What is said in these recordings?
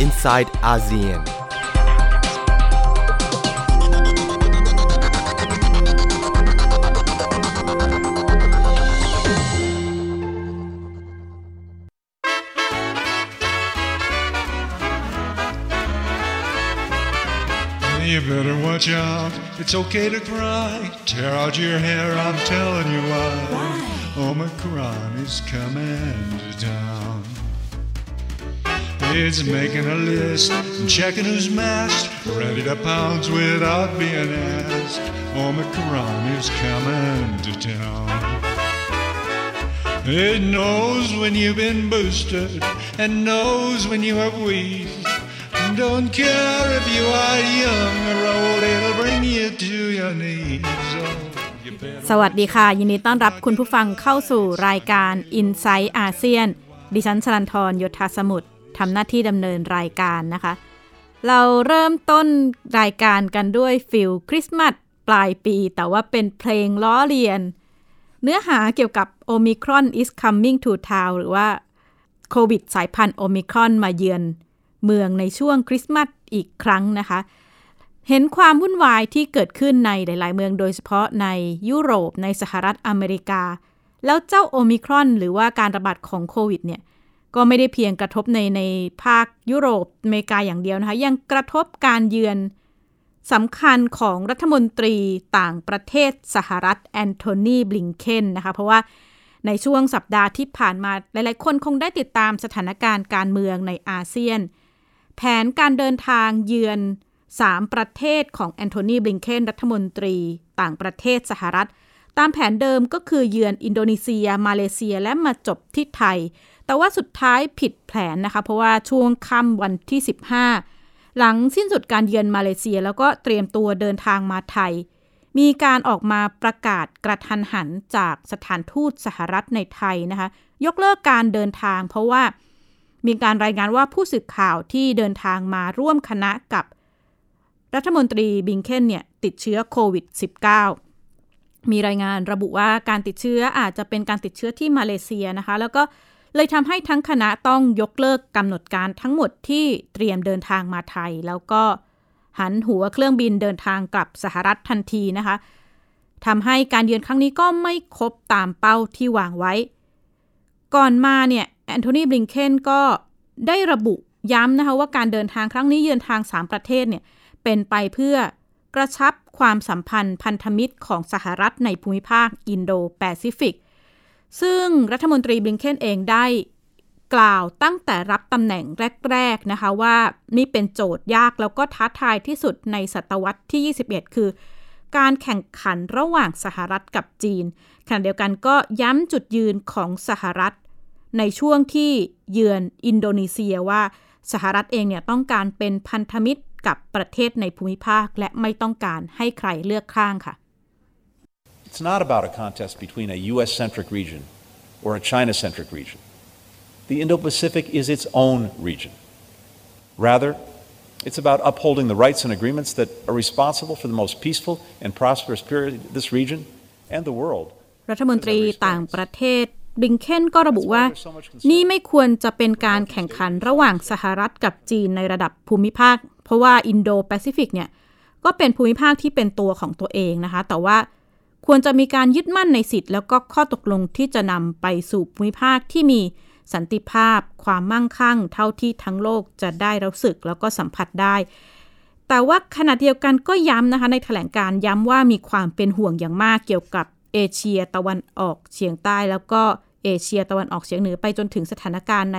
inside ASEAN. You better watch out. It's okay to cry. Tear out your hair, I'm telling you why. Omicron is coming to town. It's making a list and checking who's masked, ready to pounce without being asked. Omicron is coming to town. It knows when you've been boosted and knows when you have wheezed. Don't care if you are young or old, it'll bring you to your knees. Oh, สวัสดีค่ะ ยินดีต้อนรับคุณผู้ฟังเข้าสู่รายการ Inside อาเซียน ดิฉันชลันทรโยธาสมุทร ทำหน้าที่ดำเนินรายการนะคะ เราเริ่มต้นรายการกันด้วย feel คริสต์มาสปลายปี แต่ว่าเป็นเพลงล้อเลียน เนื้อหาเกี่ยวกับ Omicron is coming to town หรือว่าโควิดสายพันธุ์โอมิครอนมาเยือนเมืองในช่วงคริสต์มาสอีกครั้งนะคะ เห็นความวุ่นวายที่เกิดขึ้นในหลาย ๆ เมืองโดยเฉพาะในยุโรปในสหรัฐอเมริกา แล้วเจ้าโอมิครอน หรือว่าการระบาดของโควิดเนี่ย ก็ไม่ได้เพียงกระทบในในภาคยุโรปอเมริกาอย่างเดียวนะคะ ยังกระทบการเยือนสำคัญของรัฐมนตรีต่างประเทศสหรัฐแอนโทนีบลิงเคนนะคะ เพราะว่าในช่วงสัปดาห์ที่ผ่านมาหลายๆ คนคงได้ติดตามสถานการณ์การเมืองในอาเซียน แผนการเดินทางเยือน 3 ประเทศของแอนโทนีบลิงเคนรัฐมนตรีต่างประเทศสหรัฐ ตามแผนเดิมก็คือเยือนอินโดนีเซีย มาเลเซียและมาจบที่ไทย แต่ว่าสุดท้ายผิดแผนนะคะ เพราะว่าช่วงค่ำวันที่ 15 หลังสิ้นสุดการเยือนมาเลเซีย แล้วก็เตรียมตัวเดินทางมาไทย มีการออกมาประกาศกระทันหันจากสถานทูตสหรัฐในไทยนะคะ ยกเลิกการเดินทาง เพราะว่ามีการรายงานว่าผู้สื่อข่าวที่เดินทางมาร่วมคณะกับรัฐมนตรีบิงเคนเนี่ยติดเชื้อโควิด -19 มีรายงานระบุว่าการติดเชื้ออาจจะเป็นการติดเชื้อที่มาเลเซียนะคะ แล้วก็ เลยทำให้ทั้งคณะต้องยกเลิกกำหนดการทั้งหมดที่เตรียมเดินทางมาไทย แล้วก็หันหัวเครื่องบินเดินทางกลับสหรัฐทันทีนะคะทำให้การเยือนครั้งนี้ก็ไม่ครบตามเป้าที่วางไว้ ก่อนมาเนี่ยแอนโทนีบลิงเคนก็ได้ระบุย้ำนะคะว่าการเดินทางครั้งนี้เยือนทาง 3 ประเทศเนี่ยเป็นไปเพื่อกระชับความสัมพันธ์พันธมิตรของสหรัฐในภูมิภาคอินโดแปซิฟิก ซึ่งรัฐมนตรีบลิงเคนเองได้กล่าวตั้งแต่รับตำแหน่งแรก ๆ นะคะว่านี่เป็นโจทย์ยากแล้วก็ท้าทายที่สุดในศตวรรษที่ 21 คือ การแข่งขันระหว่างสหรัฐกับจีนขณะเดียวกันก็ย้ำจุดยืนของสหรัฐ ในช่วงที่เยือนอินโดนีเซียว่าสหรัฐเองเนี่ยต้องการเป็นพันธมิตรกับประเทศในภูมิภาค และไม่ต้องการให้ใครเลือกข้างค่ะ It's not about a contest between a U.S. centric region or a China centric region. The Indo Pacific is its own region. Rather, it's about upholding the rights and agreements that are responsible for the most peaceful and prosperous period of this region and the world. รัฐมนตรีต่างประเทศบลิงเคนก็ระบุว่า นี่ไม่ควรจะเป็นการแข่งขันระหว่างสหรัฐกับจีนในระดับภูมิภาค เพราะว่าอินโดแปซิฟิกเนี่ยก็เป็นภูมิภาคที่เป็นตัวของตัวเองนะคะ แต่ว่า ควรจะมีการยึดมั่นในสิทธิ์แล้วก็ข้อตกลงที่จะนำไปสู่ภูมิภาคที่มีสันติภาพ ความมั่งคั่ง เท่าที่ทั้งโลกจะได้รู้สึกแล้วก็สัมผัสได้ แต่ว่าขณะเดียวกันก็ย้ำนะคะในแถลงการย้ำว่ามีความเป็นห่วงอย่างมากเกี่ยวกับเอเชียตะวันออกเฉียงใต้แล้วก็เอเชียตะวันออกเฉียงเหนือไปจนถึงสถานการณ์ใน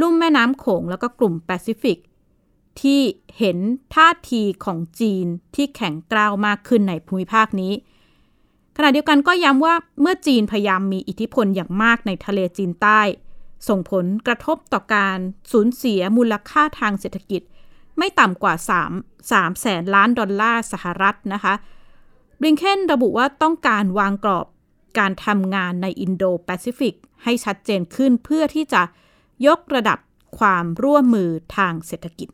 ลุ่มแม่น้ำโขงแล้วก็กลุ่มแปซิฟิก ที่เห็นท่าทีของจีนที่แข็งกร้าวมากขึ้นในภูมิภาคนี้ ขณะเดียวกันก็ย้ำว่าเมื่อจีนพยายามมีอิทธิพลอย่างมากในทะเลจีนใต้ ส่งผลกระทบต่อการสูญเสียมูลค่าทางเศรษฐกิจ ไม่ต่ำกว่า 3 3แสนล้านดอลลาร์สหรัฐนะคะบริงเคนระบุว่าต้องการวางกรอบการทำงานในอินโดแปซิฟิกให้ชัดเจนขึ้นเพื่อที่จะยกระดับความร่วมมือทางเศรษฐกิจ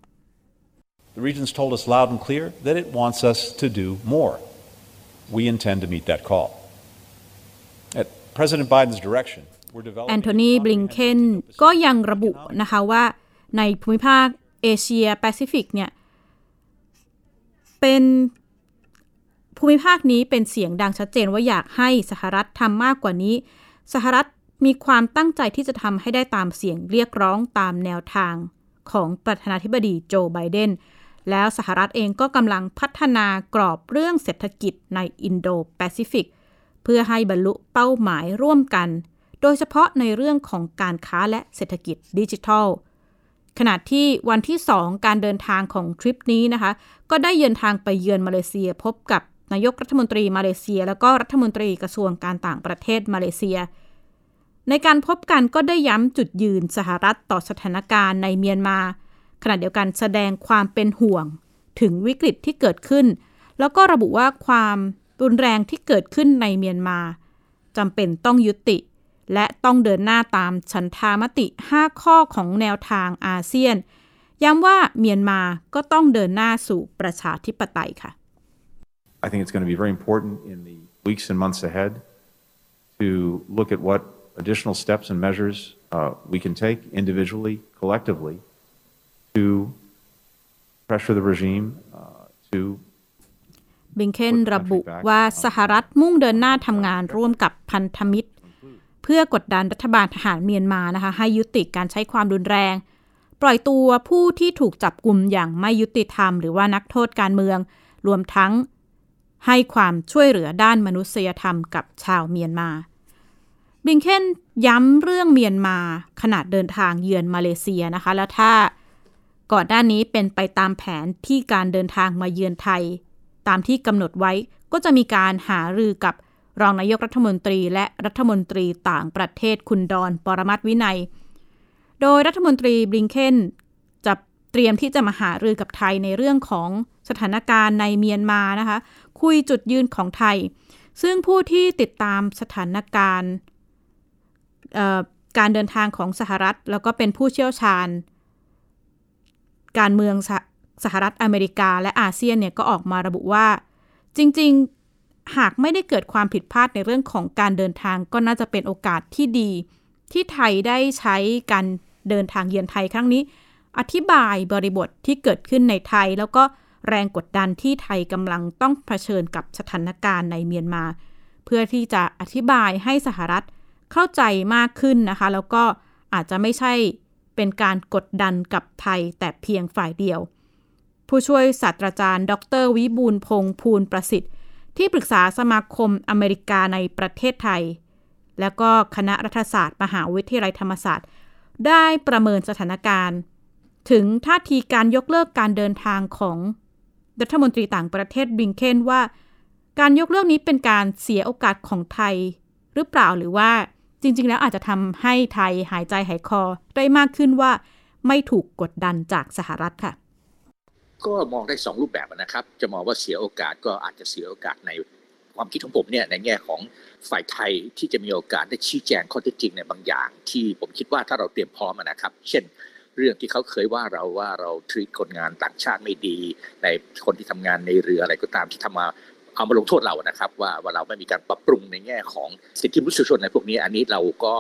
The region's told us loud and clear that it wants us to do more. We intend to meet that call. At President Biden's direction, we're developingแอนโทนีบลิงเคนก็ยังระบุนะคะว่าในภูมิภาคเอเชียแปซิฟิกเนี่ย เป็นภูมิภาคนี้เป็นเสียงดังชัดเจนว่าอยากให้สหรัฐทำมากกว่านี้ สหรัฐมีความตั้งใจที่จะทำให้ได้ตามเสียงเรียกร้องตามแนวทางของประธานาธิบดีโจไบเดน แล้วสหรัฐเองก็กำลังพัฒนากรอบเรื่องเศรษฐกิจในอินโดแปซิฟิกเพื่อให้บรรลุเป้าหมายร่วมกัน โดยเฉพาะในเรื่องของการค้าและเศรษฐกิจดิจิทัล ขณะที่วันที่ 2 การเดินทางของทริปนี้นะคะ ก็ได้เดินทางไปเยือนมาเลเซียพบกับนายกรัฐมนตรีมาเลเซีย แล้วก็รัฐมนตรีกระทรวงการต่างประเทศมาเลเซีย ในการพบกันก็ได้ย้ำจุดยืนสหรัฐต่อสถานการณ์ในเมียนมา ขณะเดียวกันแสดงความเป็นห่วงถึงวิกฤตที่เกิดขึ้น แล้วก็ระบุว่าความรุนแรงที่เกิดขึ้นในเมียนมาจำเป็นต้องยุติ และต้องเดินหน้าตามฉันทามติ 5 ข้อของแนวทางอาเซียน ย้ำว่าเมียนมาก็ต้องเดินหน้าสู่ประชาธิปไตยค่ะ I think it's going to be very important in the weeks and months ahead to look at what additional steps and measures uh, we can take individually, collectively, to pressure the regime uh, to บิงเคนระบุว่าสหรัฐมุ่งเดินหน้าทำงานร่วมกับพันธมิตร เพื่อกดดันรัฐบาลทหารเมียนมานะคะให้ยุติการใช้ความรุนแรง ปล่อยตัวผู้ที่ถูกจับกลุ่มอย่างไม่ยุติธรรม หรือว่านักโทษการเมือง รวมทั้งให้ความช่วยเหลือด้านมนุษยธรรมกับชาวเมียนมา บิงเคนย้ำเรื่องเมียนมาขนาดเดินทางเยือนมาเลเซียนะคะ แล้วถ้า ก่อนหน้านี้เป็นไปตามแผนที่การเดินทางมาเยือนไทย ตามที่กำหนดไว้ก็จะมีการหารือกับรองนายกรัฐมนตรีและรัฐมนตรีต่างประเทศคุณดอนปรมัตวินัย โดยรัฐมนตรีบลิงเคนจะเตรียมที่จะมาหารือกับไทยในเรื่องของสถานการณ์ในเมียนมานะคะ คุยจุดยืนของไทย ซึ่งผู้ที่ติดตามสถานการณ์การเดินทางของสหรัฐ แล้วก็เป็นผู้เชี่ยวชาญ การเมืองสสหรัฐอเมริกาและอาเซียนเนี่ยก็ออกมาระบุว่า จริงๆ หากไม่ได้เกิดความผิดพลาดในเรื่องของการเดินทางก็น่าจะเป็นโอกาสที่ดี ที่ไทยได้ใช้การเดินทางเยือนไทยครั้งนี้ อธิบายบริบทที่เกิดขึ้นในไทย แล้วก็แรงกดดันที่ไทยกำลังต้องเผชิญกับสถานการณ์ในเมียนมา เพื่อที่จะอธิบายให้สหรัฐเข้าใจมากขึ้นนะคะ แล้วก็อาจจะไม่ใช่ เป็นการกดดันกับไทยแต่เพียงฝ่ายเดียว ผู้ช่วยศาสตราจารย์ ดรวิบูลพงษ์ภูลประสิทธิ์ ที่ปรึกษาสมาคมอเมริกาในประเทศไทย แล้วก็คณะรัฐศาสตร์ มหาวิทยาลัยธรรมศาสตร์ ได้ประเมินสถานการณ์ ถึงท่าทีการยกเลิกการเดินทางของรัฐมนตรีต่างประเทศบิงเคนว่า การยกเลิกนี้เป็นการเสียโอกาสของไทยหรือเปล่าหรือว่า จริง ๆ แล้วอาจจะทำให้ไทยหายใจหายคอได้มากขึ้นว่าไม่ถูกกดดันจากสหรัฐค่ะ ก็มองได้สองรูปแบบนะครับ จะมองว่าเสียโอกาสก็อาจจะเสียโอกาสในความคิดของผมเนี่ยในแง่ของฝ่ายไทยที่จะมีโอกาสได้ชี้แจงข้อเท็จจริงในบางอย่าง ที่ผมคิดว่าถ้าเราเตรียมพร้อมนะครับ เช่น เรื่องที่เขาเคยว่าเราว่าเราทรีตคนงานต่างชาติไม่ดี ในคนที่ทำงานในเรืออะไรก็ตามที่ทำมา เอามาลงโทษเรานะครับ ว่าว่าเราไม่มีการปรับปรุงในแง่ของสิทธิมนุษยชนในพวกนี้ อันนี้เราก็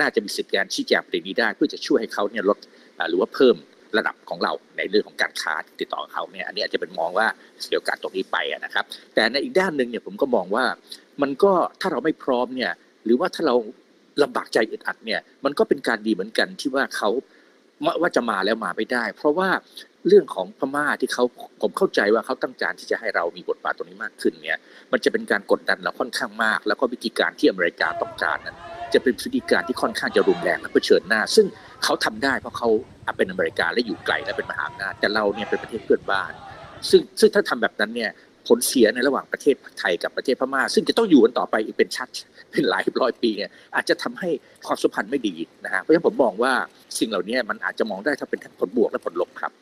น่าจะมีสิทธิการชี้แจงประเด็นนี้ได้ เพื่อจะช่วยให้เขาเนี่ยลดหรือว่าเพิ่มระดับของเราในเรื่องของการค้าติดต่อเขาเนี่ยอันนี้อาจจะเป็นมองว่าเสียโอกาสตรงนี้ไปนะครับ แต่ในอีกด้านหนึ่งเนี่ยผมก็มองว่ามันก็ถ้าเราไม่พร้อมเนี่ยหรือว่าถ้าเราลำบากใจอึดอัดเนี่ยมันก็เป็นการดีเหมือนกันที่ว่าเขา ว่าจะมาแล้วมาไม่ได้ เพราะว่าเรื่องของพม่าที่เขาผมเข้าใจว่าเขาตั้งใจที่จะให้เรามีบทบาทตรงนี้มากขึ้นเนี่ย มันจะเป็นการกดดันเราค่อนข้างมาก แล้วก็วิธีการที่อเมริกาต้องการนั้นจะเป็นวิธีการที่ค่อนข้างจะรุนแรงและเผชิญหน้า ซึ่งเขาทำได้เพราะเขาเป็นอเมริกาและอยู่ไกลและเป็นมหาอำนาจแต่เราเนี่ยเป็นประเทศเพื่อนบ้านซึ่งซึ่งถ้าทำแบบนั้นเนี่ย ผลเสียในระหว่างประเทศไทยกับประเทศพม่า ซึ่งจะต้องอยู่กันต่อไปอีกเป็นชัดเป็นหลายร้อยปีเนี่ยอาจจะทำให้ความสัมพันธ์ไม่ดีนะฮะเพราะฉะนั้นผมมองว่าสิ่งเหล่านี้มันอาจจะมองได้ถ้าเป็นทั้งผลบวกและผลลบครับ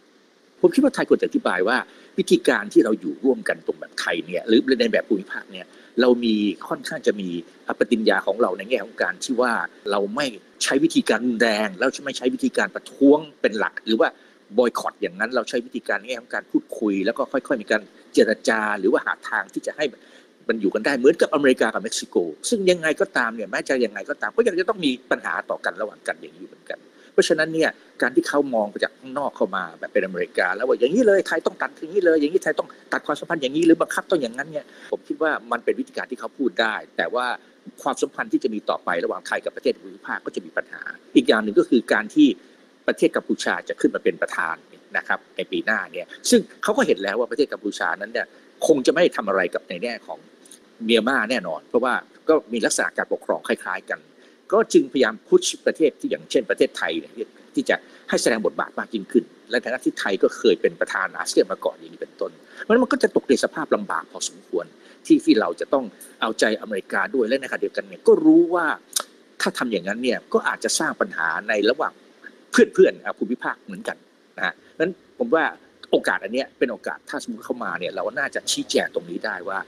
ผมคิดว่าไทยควรจะอธิบายว่า วิธีการที่เราอยู่ร่วมกันตรงแบบไทยเนี่ยหรือในแบบภูมิภาคเนี่ยเรามีค่อนข้างจะมีปฏิญญาของเราในแง่ของการที่ว่าเราไม่ใช้วิธีการแรง แล้วไม่ใช้วิธีการประท้วงเป็นหลัก หรือว่า บอยคอตอย่างนั้น เราใช้วิธีการนแง่ของการพูดคุย แล้วก็ค่อยๆมีการเจรจาหรือว่าหาทางที่จะให้มันอยู่กันได้เหมือนกับอเมริกากับเม็กซิโก ซึ่งยังไงก็ตามเนี่ยแม้จะยังไงก็ตามก็ยังจะต้องมีปัญหาต่อกันระหว่างกันอย่างนี้เหมือนกัน เพราะฉะนั้นเนี่ยการที่เขามองไปจากข้างนอกเข้ามาแบบเป็นอเมริกา แล้วว่าอย่างนี้เลยไทยต้องตัดอย่างนี้เลย อย่างนี้ไทยต้องตัดความสัมพันธ์อย่างนี้หรือบังคับต้องอย่างนั้นเนี่ยผมคิดว่ามันเป็นวิธีการที่เขาพูดได้ แต่ว่าความสัมพันธ์ที่จะมีต่อไประหว่างไทยกับประเทศภูมิภาคก็จะมีปัญหา อีกอย่างหนึ่งก็คือการที่ ประเทศกัมพูชาจะขึ้นมาเป็นประธานนะครับในปีหน้าเนี่ยซึ่งเขาก็เห็นแล้วว่าประเทศกัมพูชานั้นเนี่ยคงจะไม่ทำอะไรกับในแง่ของเมียนมาแน่นอน เพราะว่าก็มีลักษณะการปกครองคล้าย ๆ กัน ก็จึงพยายามพุชประเทศที่อย่างเช่นประเทศไทยเนี่ยที่จะให้แสดงบทบาทมากยิ่งขึ้น และฐานะที่ไทยก็เคยเป็นประธานอาเซียนมาก่อนอย่างนี้เป็นต้นเพราะฉะนั้นมันก็จะตกในสภาพลำบากพอสมควรที่ที่เราจะต้องเอาใจอเมริกาด้วยและในขณะเดียวกันเนี่ยก็รู้ว่าถ้าทำอย่างนั้นเนี่ยก็อาจจะสร้างปัญหาในระหว่าง เพื่อนๆภูมิภาคเหมือนกันนะฮะนั้นผมว่าโอกาสอันนี้เป็นโอกาสถ้าสมมติเข้ามาเนี่ยเราน่าจะชี้แจงตรงนี้ได้ว่า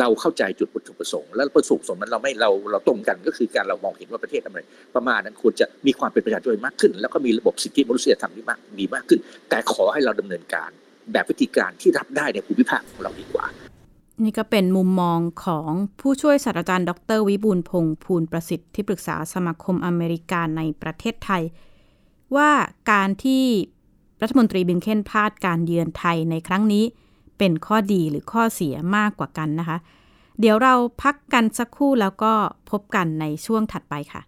เราเข้าใจจุดวัตถุประสงค์ และประสงค์นั้นเราไม่เราเราตรงกันก็คือการเรามองเห็นว่าประเทศอเมริกาประมาณนั้นควรจะมีความเป็นประชาธิปไตยมากขึ้น แล้วก็มีระบบสิทธิมนุษยธรรมที่มากดีมากขึ้น แต่ขอให้เราดำเนินการแบบวิธีการที่รับได้ในภูมิภาคของเราดีกว่า นี่ก็เป็นมุมมองของผู้ช่วยศาสตราจารย์ ดร วิบูลพงษ์ภูลประสิทธิ์ที่ปรึกษาสมาคมอเมริกันในประเทศไทย ว่าการที่รัฐมนตรีบิงเคนพาดการเยือนไทยในครั้งนี้ เป็นข้อดีหรือข้อเสียมากกว่ากันนะคะ เดี๋ยวเราพักกันสักครู่แล้วก็พบกันในช่วงถัดไปค่ะ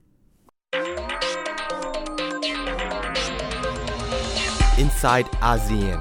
Inside ASEAN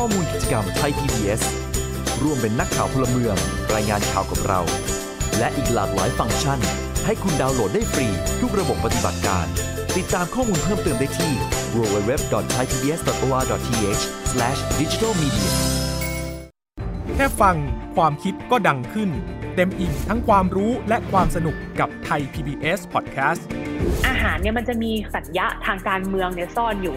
ข้อมูลกิจกรรมไทย PBS ร่วมเป็นนักข่าวพลเมือง รายงานข่าวกับเรา และอีกหลากหลายฟังก์ชัน ให้คุณดาวน์โหลดได้ฟรีทุกระบบปฏิบัติการ ติดตามข้อมูลเพิ่มเติมได้ที่ www.thaipbs.or.th/digitalmedia แค่ฟังความคิดก็ดังขึ้น เต็มอิ่งทั้งความรู้และความสนุกกับไทย PBS Podcast อาหารเนี่ยมันจะมีสัญญะทางการเมืองเนี่ยซ่อนอยู่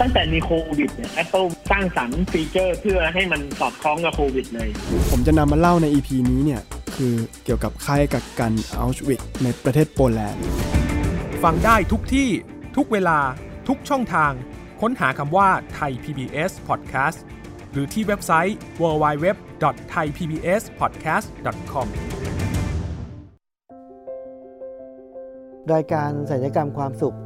ตั้งแต่มีโควิดเนี่ย Apple สร้างสรรค์ฟีเจอร์เพื่อให้มันสอดคล้องกับโควิดเลย ผมจะนำมาเล่าใน EP นี้เนี่ย คือเกี่ยวกับค่ายกักกันอัลชวิกในประเทศโปแลนด์ ฟังได้ทุกที่ทุกเวลาทุกช่องทาง ค้นหาคำว่าไทย PBS Podcast หรือที่เว็บไซต์ www.thaipbspodcast.com รายการสัญญกรรมความสุข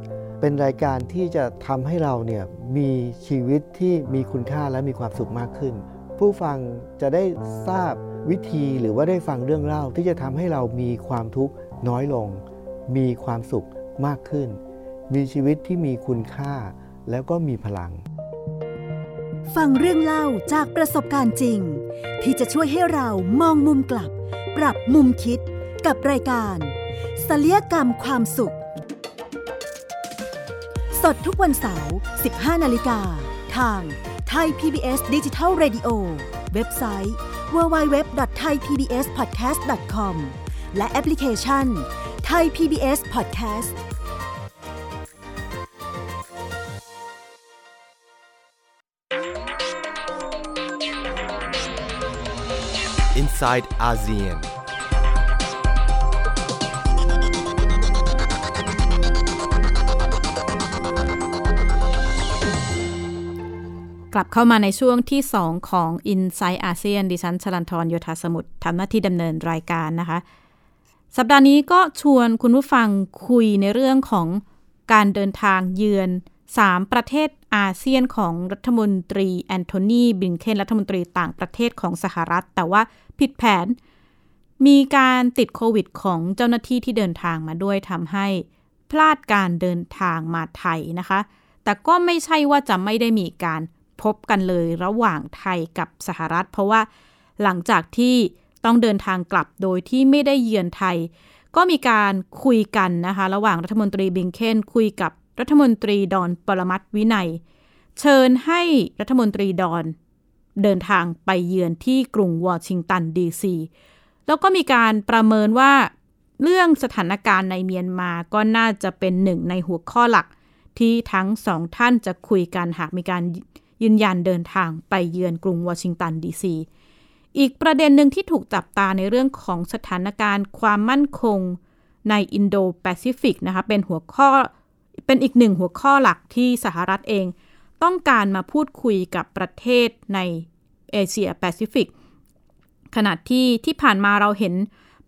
เป็นรายการที่จะทำให้เราเนี่ยมีชีวิตที่มีคุณค่าและมีความสุขมากขึ้น ผู้ฟังจะได้ทราบวิธีหรือว่าได้ฟังเรื่องเล่าที่จะทำให้เรามีความทุกข์น้อยลง มีความสุขมากขึ้น มีชีวิตที่มีคุณค่าแล้วก็มีพลัง ฟังเรื่องเล่าจากประสบการณ์จริง ที่จะช่วยให้เรามองมุมกลับ ปรับมุมคิดกับรายการศัลยกรรมความสุข สดทุกวันเสาร์ 15 นาฬิกา ทางไทย PBS Digital Radio เว็บไซต์ www.thaipbspodcast.com และแอปพลิเคชัน Thai PBS Podcast Inside ASEAN กลับเข้ามาในช่วงที่ 2 ของ i n s i ซต์อาเซียนดิฉันชลันทรโยธาสมุทรทำหน้าที่ดำเนินรายการนะคะ สัปดาห์นี้ก็ชวนคุณผู้ฟังคุยในเรื่องของการเดินทางเยือน 3 ประเทศอาเซียนของรัฐมนตรีแอนโทนีบลิงเคนรัฐมนตรีต่างประเทศของสหรัฐ แต่ว่าผิดแผน มีการติดโควิดของเจ้าหน้าที่ที่เดินทางมาด้วยทำให้พลาดการเดินทางมาไทยนะคะ แต่ก็ไม่ใช่ว่าจะไม่ได้มีการ พบกันเลยระหว่างไทยกับสหรัฐ เพราะว่าหลังจากที่ต้องเดินทางกลับโดยที่ไม่ได้เยือนไทย ก็มีการคุยกันนะคะ ระหว่างรัฐมนตรีบิงเคนคุยกับรัฐมนตรีดอนปรมัตวินัย เชิญให้รัฐมนตรีดอนเดินทางไปเยือนที่กรุงวอชิงตันดีซีแล้วก็มีการประเมินว่าเรื่องสถานการณ์ในเมียนมาก็น่าจะเป็นหนึ่งในหัวข้อหลักที่ทั้งสองท่านจะคุยกันหากมีการ ยืนยันเดินทางไปเยือนกรุงวอชิงตันดีซีอีกประเด็นหนึ่งที่ถูกจับตาในเรื่องของสถานการณ์ความมั่นคงในอินโดแปซิฟิกนะคะเป็นหัวข้อเป็นอีกหนึ่งหัวข้อหลักที่สหรัฐเอง ต้องการมาพูดคุยกับประเทศในเอเชียแปซิฟิกขณะที่ที่ผ่านมาเราเห็น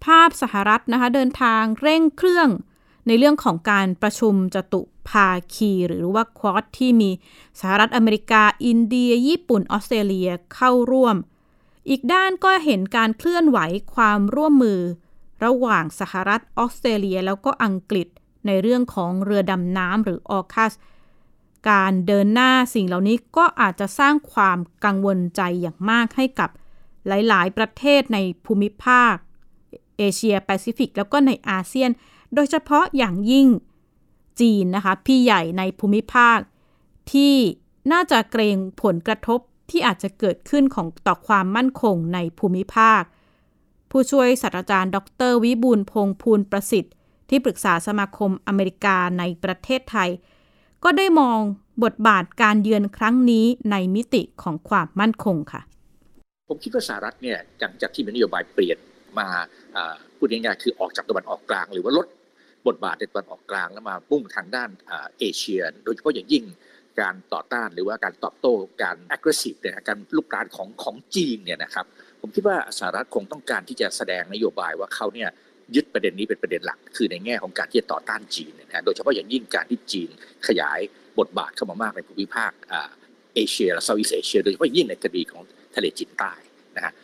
ภาพสหรัฐนะคะเดินทางเร่งเครื่อง ในเรื่องของการประชุมจตุภาคี หรือว่าควอดที่มีสหรัฐอเมริกา อินเดีย ญี่ปุ่น ออสเตรเลียเข้าร่วม อีกด้านก็เห็นการเคลื่อนไหวความร่วมมือ ระหว่างสหรัฐออสเตรเลีย แล้วก็อังกฤษในเรื่องของเรือดำน้ำหรือออคัสการเดินหน้าสิ่งเหล่านี้ก็อาจจะสร้างความกังวลใจอย่างมากให้กับหลาย ๆ ประเทศในภูมิภาค เอเชียแปซิฟิก แล้วก็ในอาเซียน โดยเฉพาะอย่างยิ่งจีนนะคะ พี่ใหญ่ในภูมิภาค ที่น่าจะเกรงผลกระทบที่อาจจะเกิดขึ้นของต่อความมั่นคงในภูมิภาค ผู้ช่วยศาสตราจารย์ ดร วิบูลพงพูลประสิทธิ์ ที่ปรึกษาสมาคมอเมริกาในประเทศไทย ก็ได้มองบทบาทการเยือนครั้งนี้ในมิติของความมั่นคงค่ะ ผมคิดว่าสหรัฐเนี่ยหลังจากที่มีนโยบายเปลี่ยนมาพูดง่ายๆคือออกจากตะวันออกกลาง หรือว่าลด บทบาทในตะวันออกกลางแล้วมามุ่งทางด้านเอเชีย โดยเฉพาะอย่างยิ่งการต่อต้านหรือว่าการตอบโต้การ aggressive เนี่ยการลุกรานของของจีนเนี่ยนะครับผมคิดว่าสหรัฐคงต้องการที่จะแสดงนโยบายว่าเขาเนี่ยยึดประเด็นนี้เป็นประเด็นหลัก คือในแง่ของการที่จะต่อต้านจีนนะโดยเฉพาะอย่างยิ่งการที่จีนขยายบทบาทเข้ามามากในภูมิภาคเอเชียและเซาท์อีสเอเชีย โดยเฉพาะยิ่งในคดีของทะเลจีนใต้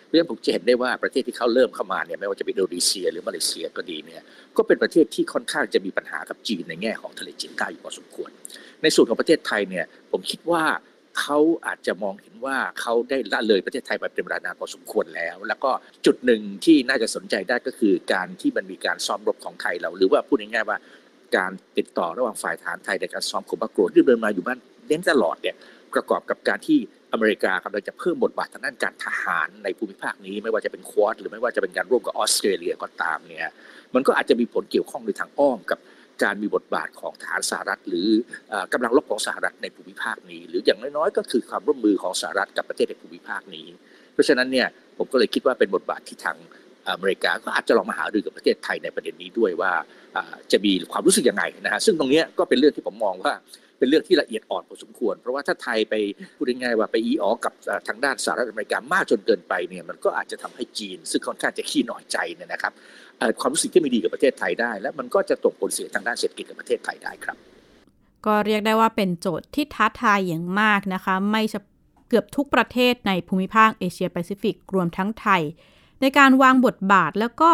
เพราะฉะนั้นผมจะเห็นได้ว่าประเทศที่เขาเริ่มเข้ามาเนี่ยไม่ว่าจะเป็นอินโดนีเซียหรือมาเลเซียก็ดีเนี่ยก็เป็นประเทศที่ค่อนข้างจะมีปัญหากับจีนในแง่ของทะเลจีนใต้อยู่พอสมควร ในส่วนของประเทศไทยเนี่ยผมคิดว่าเขาอาจจะมองเห็นว่าเขาได้ละเลยประเทศไทยมาเป็นเวลานานพอสมควรแล้ว แล้วก็จุดหนึ่งที่น่าจะสนใจได้ก็คือการที่มันมีการซ้อมรบของไทยเรา หรือว่าพูดง่ายๆว่าการติดต่อระหว่างฝ่ายฐานไทยในการซ้อมข่มบักโกรธที่เดินมาอยู่บ้านเน้นตลอดเนี่ยประกอบกับการที่ อเมริกากำลังจะเพิ่มบทบาททางด้านการทหารในภูมิภาคนี้ไม่ว่าจะเป็นควอดหรือไม่ว่าจะเป็นการร่วมกับออสเตรเลียก็ตามเนี่ยมันก็อาจจะมีผลเกี่ยวข้องในทางอ้อมกับการมีบทบาทของทหารสหรัฐ หรือกำลังรบของสหรัฐในภูมิภาคนี้ หรืออย่างน้อยๆ ก็คือความร่วมมือของสหรัฐกับประเทศในภูมิภาคนี้ เพราะฉะนั้นเนี่ยผมก็เลยคิดว่าเป็นบทบาทที่ทางอเมริกาก็อาจจะลองมาหารือกับประเทศไทยในประเด็นนี้ด้วยว่าจะมีความรู้สึกยังไงนะฮะซึ่งตรงนี้ก็เป็นเรื่องที่ผมมองว่า เป็นเรื่องที่ละเอียดอ่อนพอสมควร เพราะว่าถ้าไทยไปพูดง่ายๆว่าไปอีอ๋อกับทางด้านสหรัฐอเมริกามากจนเกินไปเนี่ยมันก็อาจจะทำให้จีน ซึ่งค่อนข้างจะขี้หน่อยใจเนี่ยนะครับความรู้สึกที่ไม่ดีกับประเทศไทยได้ และมันก็จะตกผลเสียทางด้านเศรษฐกิจกับประเทศไทยได้ครับ ก็เรียกได้ว่าเป็นโจทย์ที่ท้าทายอย่างมากนะคะ ไม่เกือบทุกประเทศในภูมิภาคเอเชียแปซิฟิกรวมทั้งไทย ในการวางบทบาทแล้วก็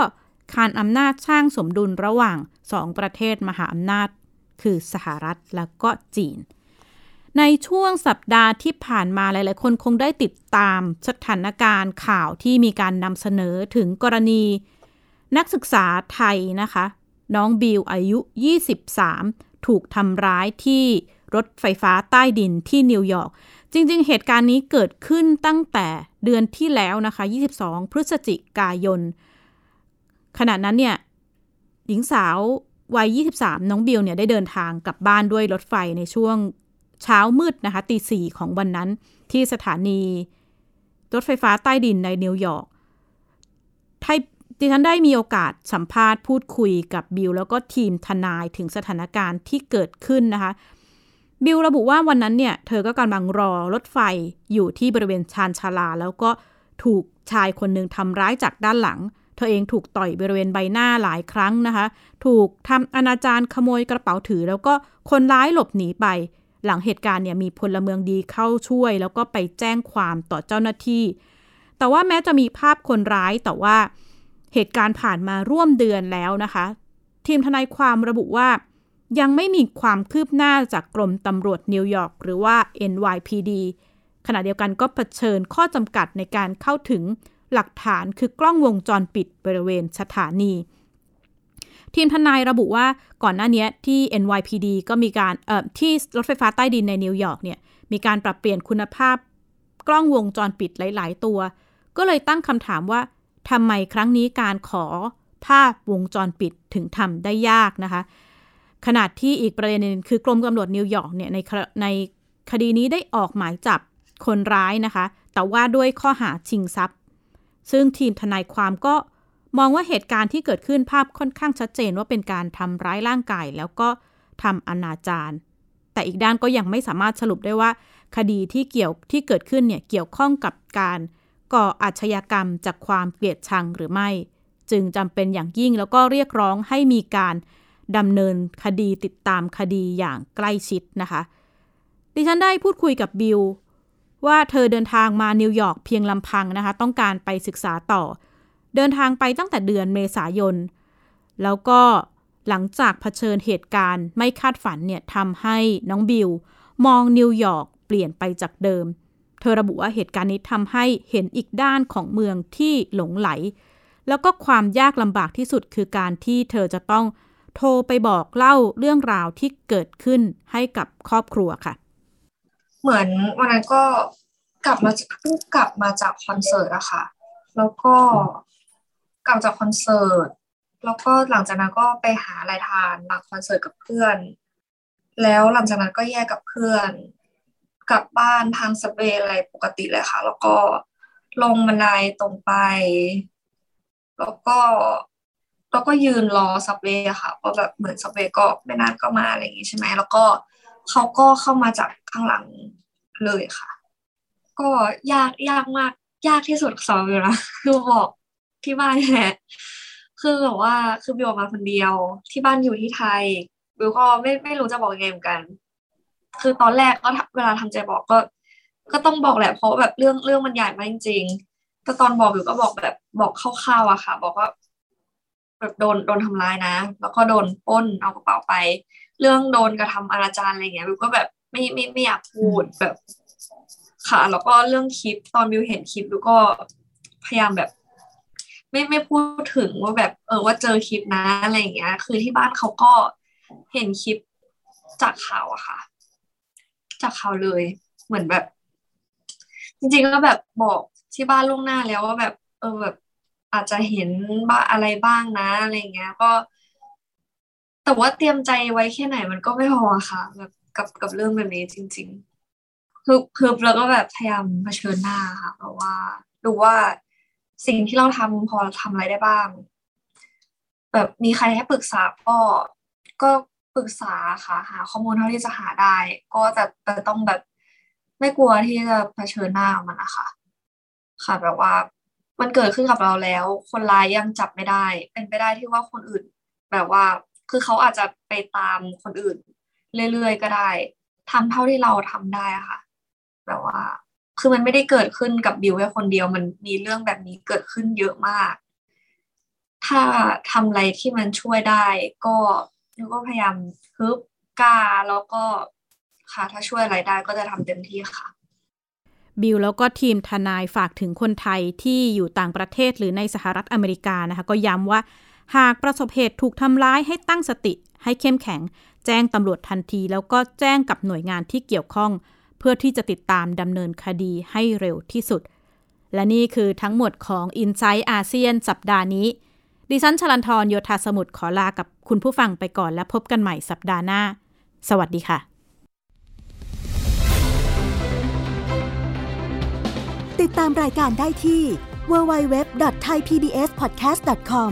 คานอำนาจสร้างสมดุลระหว่างสองประเทศมหาอำนาจ คือสหรัฐแล้วก็จีน ในช่วงสัปดาห์ที่ผ่านมาหลาย ๆ คนคงได้ติดตามสถานการณ์ข่าวที่มีการนำเสนอถึงกรณี นักศึกษาไทยนะคะ น้องบิวอายุ 23 ถูกทำร้ายที่รถไฟฟ้าใต้ดินที่นิวยอร์ก จริง ๆ เหตุการณ์นี้เกิดขึ้นตั้งแต่เดือนที่แล้วนะคะ 22 พฤศจิกายน ขณะนั้นเนี่ย หญิงสาว วัย 23 น้องบิลเนี่ยได้เดินทางกลับบ้านด้วยรถไฟในช่วงเช้ามืดนะคะตีสี่ของวันนั้นที่สถานี รถไฟฟ้าใต้ดินในนิวยอร์กไทยดิฉันได้มีโอกาสสัมภาษณ์พูดคุยกับบิลแล้วก็ทีมทนายถึงสถานการณ์ที่เกิดขึ้นนะคะ บิลระบุว่าวันนั้นเนี่ย เธอก็กำลังรอรถไฟอยู่ที่บริเวณชานชาลา แล้วก็ถูกชายคนหนึ่งทำร้ายจากด้านหลังเเธอเองถูกต่อยบริเวณใบหน้าหลายครั้งนะคะ ถูกทำอนาจารขโมยกระเป๋าถือ แล้วก็คนร้ายหลบหนีไป หลังเหตุการณ์เนี่ยมีพลเมืองดีเข้าช่วย แล้วก็ไปแจ้งความต่อเจ้าหน้าที่ แต่ว่าแม้จะมีภาพคนร้ายแต่ว่าเหตุการณ์ผ่านมาร่วมเดือนแล้วนะคะ ทีมทนายความระบุว่า ยังไม่มีความคืบหน้าจากกรมตำรวจนิวยอร์กหรือว่า NYPD ขณะเดียวกันก็เผชิญข้อจำกัดในการเข้าถึง หลักฐานคือกล้องวงจรปิดบริเวณสถานี ทีมทนายระบุว่าก่อนหน้านี้ที่ NYPD ก็มีการเอ่อที่รถไฟฟ้าใต้ดินในนิวยอร์กเนี่ยมีการปรับเปลี่ยนคุณภาพ กล้องวงจรปิดหลาย ๆ ตัว ก็เลยตั้งคำถามว่าทำไมครั้งนี้การขอภาพวงจรปิดถึงทำได้ยากนะคะ ขนาดที่อีกประเด็นนึงคือกรมตำรวจนิวยอร์กเนี่ยในในคดีนี้ได้ออกหมายจับคนร้ายนะคะ แต่ว่าด้วยข้อหาชิงทรัพย์ ซึ่งทีมทนายความก็มองว่าเหตุการณ์ที่เกิดขึ้นภาพค่อนข้างชัดเจนว่าเป็นการทำร้ายร่างกาย แล้วก็ทำอนาจารแต่อีกด้านก็ยังไม่สามารถสรุปได้ว่า คดีที่เกี่ยวที่เกิดขึ้นเนี่ยเกี่ยวข้องกับการก่ออาชญากรรมจากความเกลียดชังหรือไม่ จึงจำเป็นอย่างยิ่งแล้วก็เรียกร้องให้มีการดำเนินคดีติดตามคดีอย่างใกล้ชิดนะคะ ดิฉันได้พูดคุยกับบิล ว่าเธอเดินทางมานิวยอร์กเพียงลำพังนะคะ ต้องการไปศึกษาต่อ เดินทางไปตั้งแต่เดือนเมษายน แล้วก็หลังจากเผชิญเหตุการณ์ไม่คาดฝันเนี่ยทำให้น้องบิลมองนิวยอร์กเปลี่ยนไปจากเดิม เธอระบุว่าเหตุการณ์นี้ทำให้เห็นอีกด้านของเมืองที่หลงใหล แล้วก็ความยากลำบากที่สุดคือการที่เธอจะต้องโทรไปบอกเล่าเรื่องราวที่เกิดขึ้นให้กับครอบครัวค่ะ เหมือนวันนั้นก็กลับมาเพิ่งกลับมาจากคอนเสิร์ตอะค่ะ แล้วก็กลับจากคอนเสิร์ต แล้วก็หลังจากนั้นก็ไปหาอะไรทานหลังคอนเสิร์ตกับเพื่อน แล้วหลังจากนั้นก็แยกกับเพื่อน กลับบ้านทางสเปรอะไรปกติเลยค่ะ แล้วก็ลงบันไดตรงไป แล้วก็แล้วก็ยืนรอสับเวย์ค่ะเพราะแบบเหมือนสับเวย์ก็ไม่นานก็มาอะไรอย่างงี้ใช่ไหมแล้วก็ เขาก็เข้ามาจากข้างหลังเลยค่ะ ก็ยากยากมาก ยากที่สุดสำหรับวิวนะคือบอกที่บ้านแหละคือแบบว่าคือบิวมาคนเดียว ที่บ้านอยู่ที่ไทยบิวก็ไม่ไม่รู้จะบอกยังไงเหมือนกัน คือตอนแรกก็เวลาทำใจบอกก็ ก็ต้องบอกแหละเพราะแบบเรื่องเรื่องมันใหญ่มากจริงๆแต่ตอนบอกบิวก็บอกแบบบอกคร่าวๆอะค่ะ บอกว่าแบบโดนโดนทำร้ายนะ แล้วก็โดนป้นเอากระเป๋าไป เรื่องโดนกระทำอนาจารอะไรเงี้ยบิวก็แบบไม่ไม่ไม่อยากพูดแบบ ค่ะ แล้วก็เรื่องคลิปตอนบิวเห็นคลิปบิวก็พยายามแบบ ไม่ไม่พูดถึงว่าแบบเออว่าเจอคลิปนะอะไรเงี้ย คือที่บ้านเขาก็เห็นคลิปจากข่าวอะค่ะ จากข่าวเลยเหมือนแบบ จริงๆก็แบบบอกที่บ้านล่วงหน้าแล้วว่าแบบ เออแบบอาจจะเห็นบ้าอะไรบ้างนะอะไรเงี้ย ก็ แต่ว่าเตรียมใจไว้แค่ไหนมันก็ไม่พอค่ะ แบบกับกับเรื่องแบบนี้จริง ๆ คือคือเราก็แบบพยายามเผชิญหน้าค่ะเพราะว่าดูว่าสิ่งที่เราทำพอทำอะไรได้บ้าง แบบมีใครให้ปรึกษาก็ก็ปรึกษาค่ะ หาข้อมูลเท่าที่จะหาได้ ก็แต่แต่ต้องแบบไม่กลัวที่จะเผชิญหน้ามันนะคะค่ะ แบบว่ามันเกิดขึ้นกับเราแล้ว คนร้ายยังจับไม่ได้ เป็นไปได้ที่ว่าคนอื่น แบบว่า คือเขาอาจจะไปตามคนอื่น เรื่อยๆก็ได้ทำเท่าที่เราทำได้ค่ะ แบบว่า คือมันไม่ได้เกิดขึ้นกับบิวแค่คนเดียว มันมีเรื่องแบบนี้เกิดขึ้นเยอะมาก ถ้าทำอะไรที่มันช่วยได้ ก็บิวก็พยายามฮึบกล้าแล้วก็ค่ะ ถ้าช่วยอะไรได้ก็จะทำเต็มที่ค่ะบิลแล้วก็ทีมทนายฝากถึงคนไทยที่อยู่ต่างประเทศหรือในสหรัฐอเมริกานะคะ ก็ย้ำว่า หากประสบเหตุถูกทำร้ายให้ตั้งสติ ให้เข้มแข็ง แจ้งตำรวจทันที แล้วก็แจ้งกับหน่วยงานที่เกี่ยวข้อง เพื่อที่จะติดตามดำเนินคดีให้เร็วที่สุด และนี่คือทั้งหมดของ i n s i ซต์อาเซียนสัปดาห์นี้ ดิฉันชลันทรโยธาสมุทรขอลากับคุณผู้ฟังไปก่อนและพบกันใหม่สัปดาห์หน้า สวัสดีค่ะ ติดตามรายการได้ที่ www.thaipbspodcast.com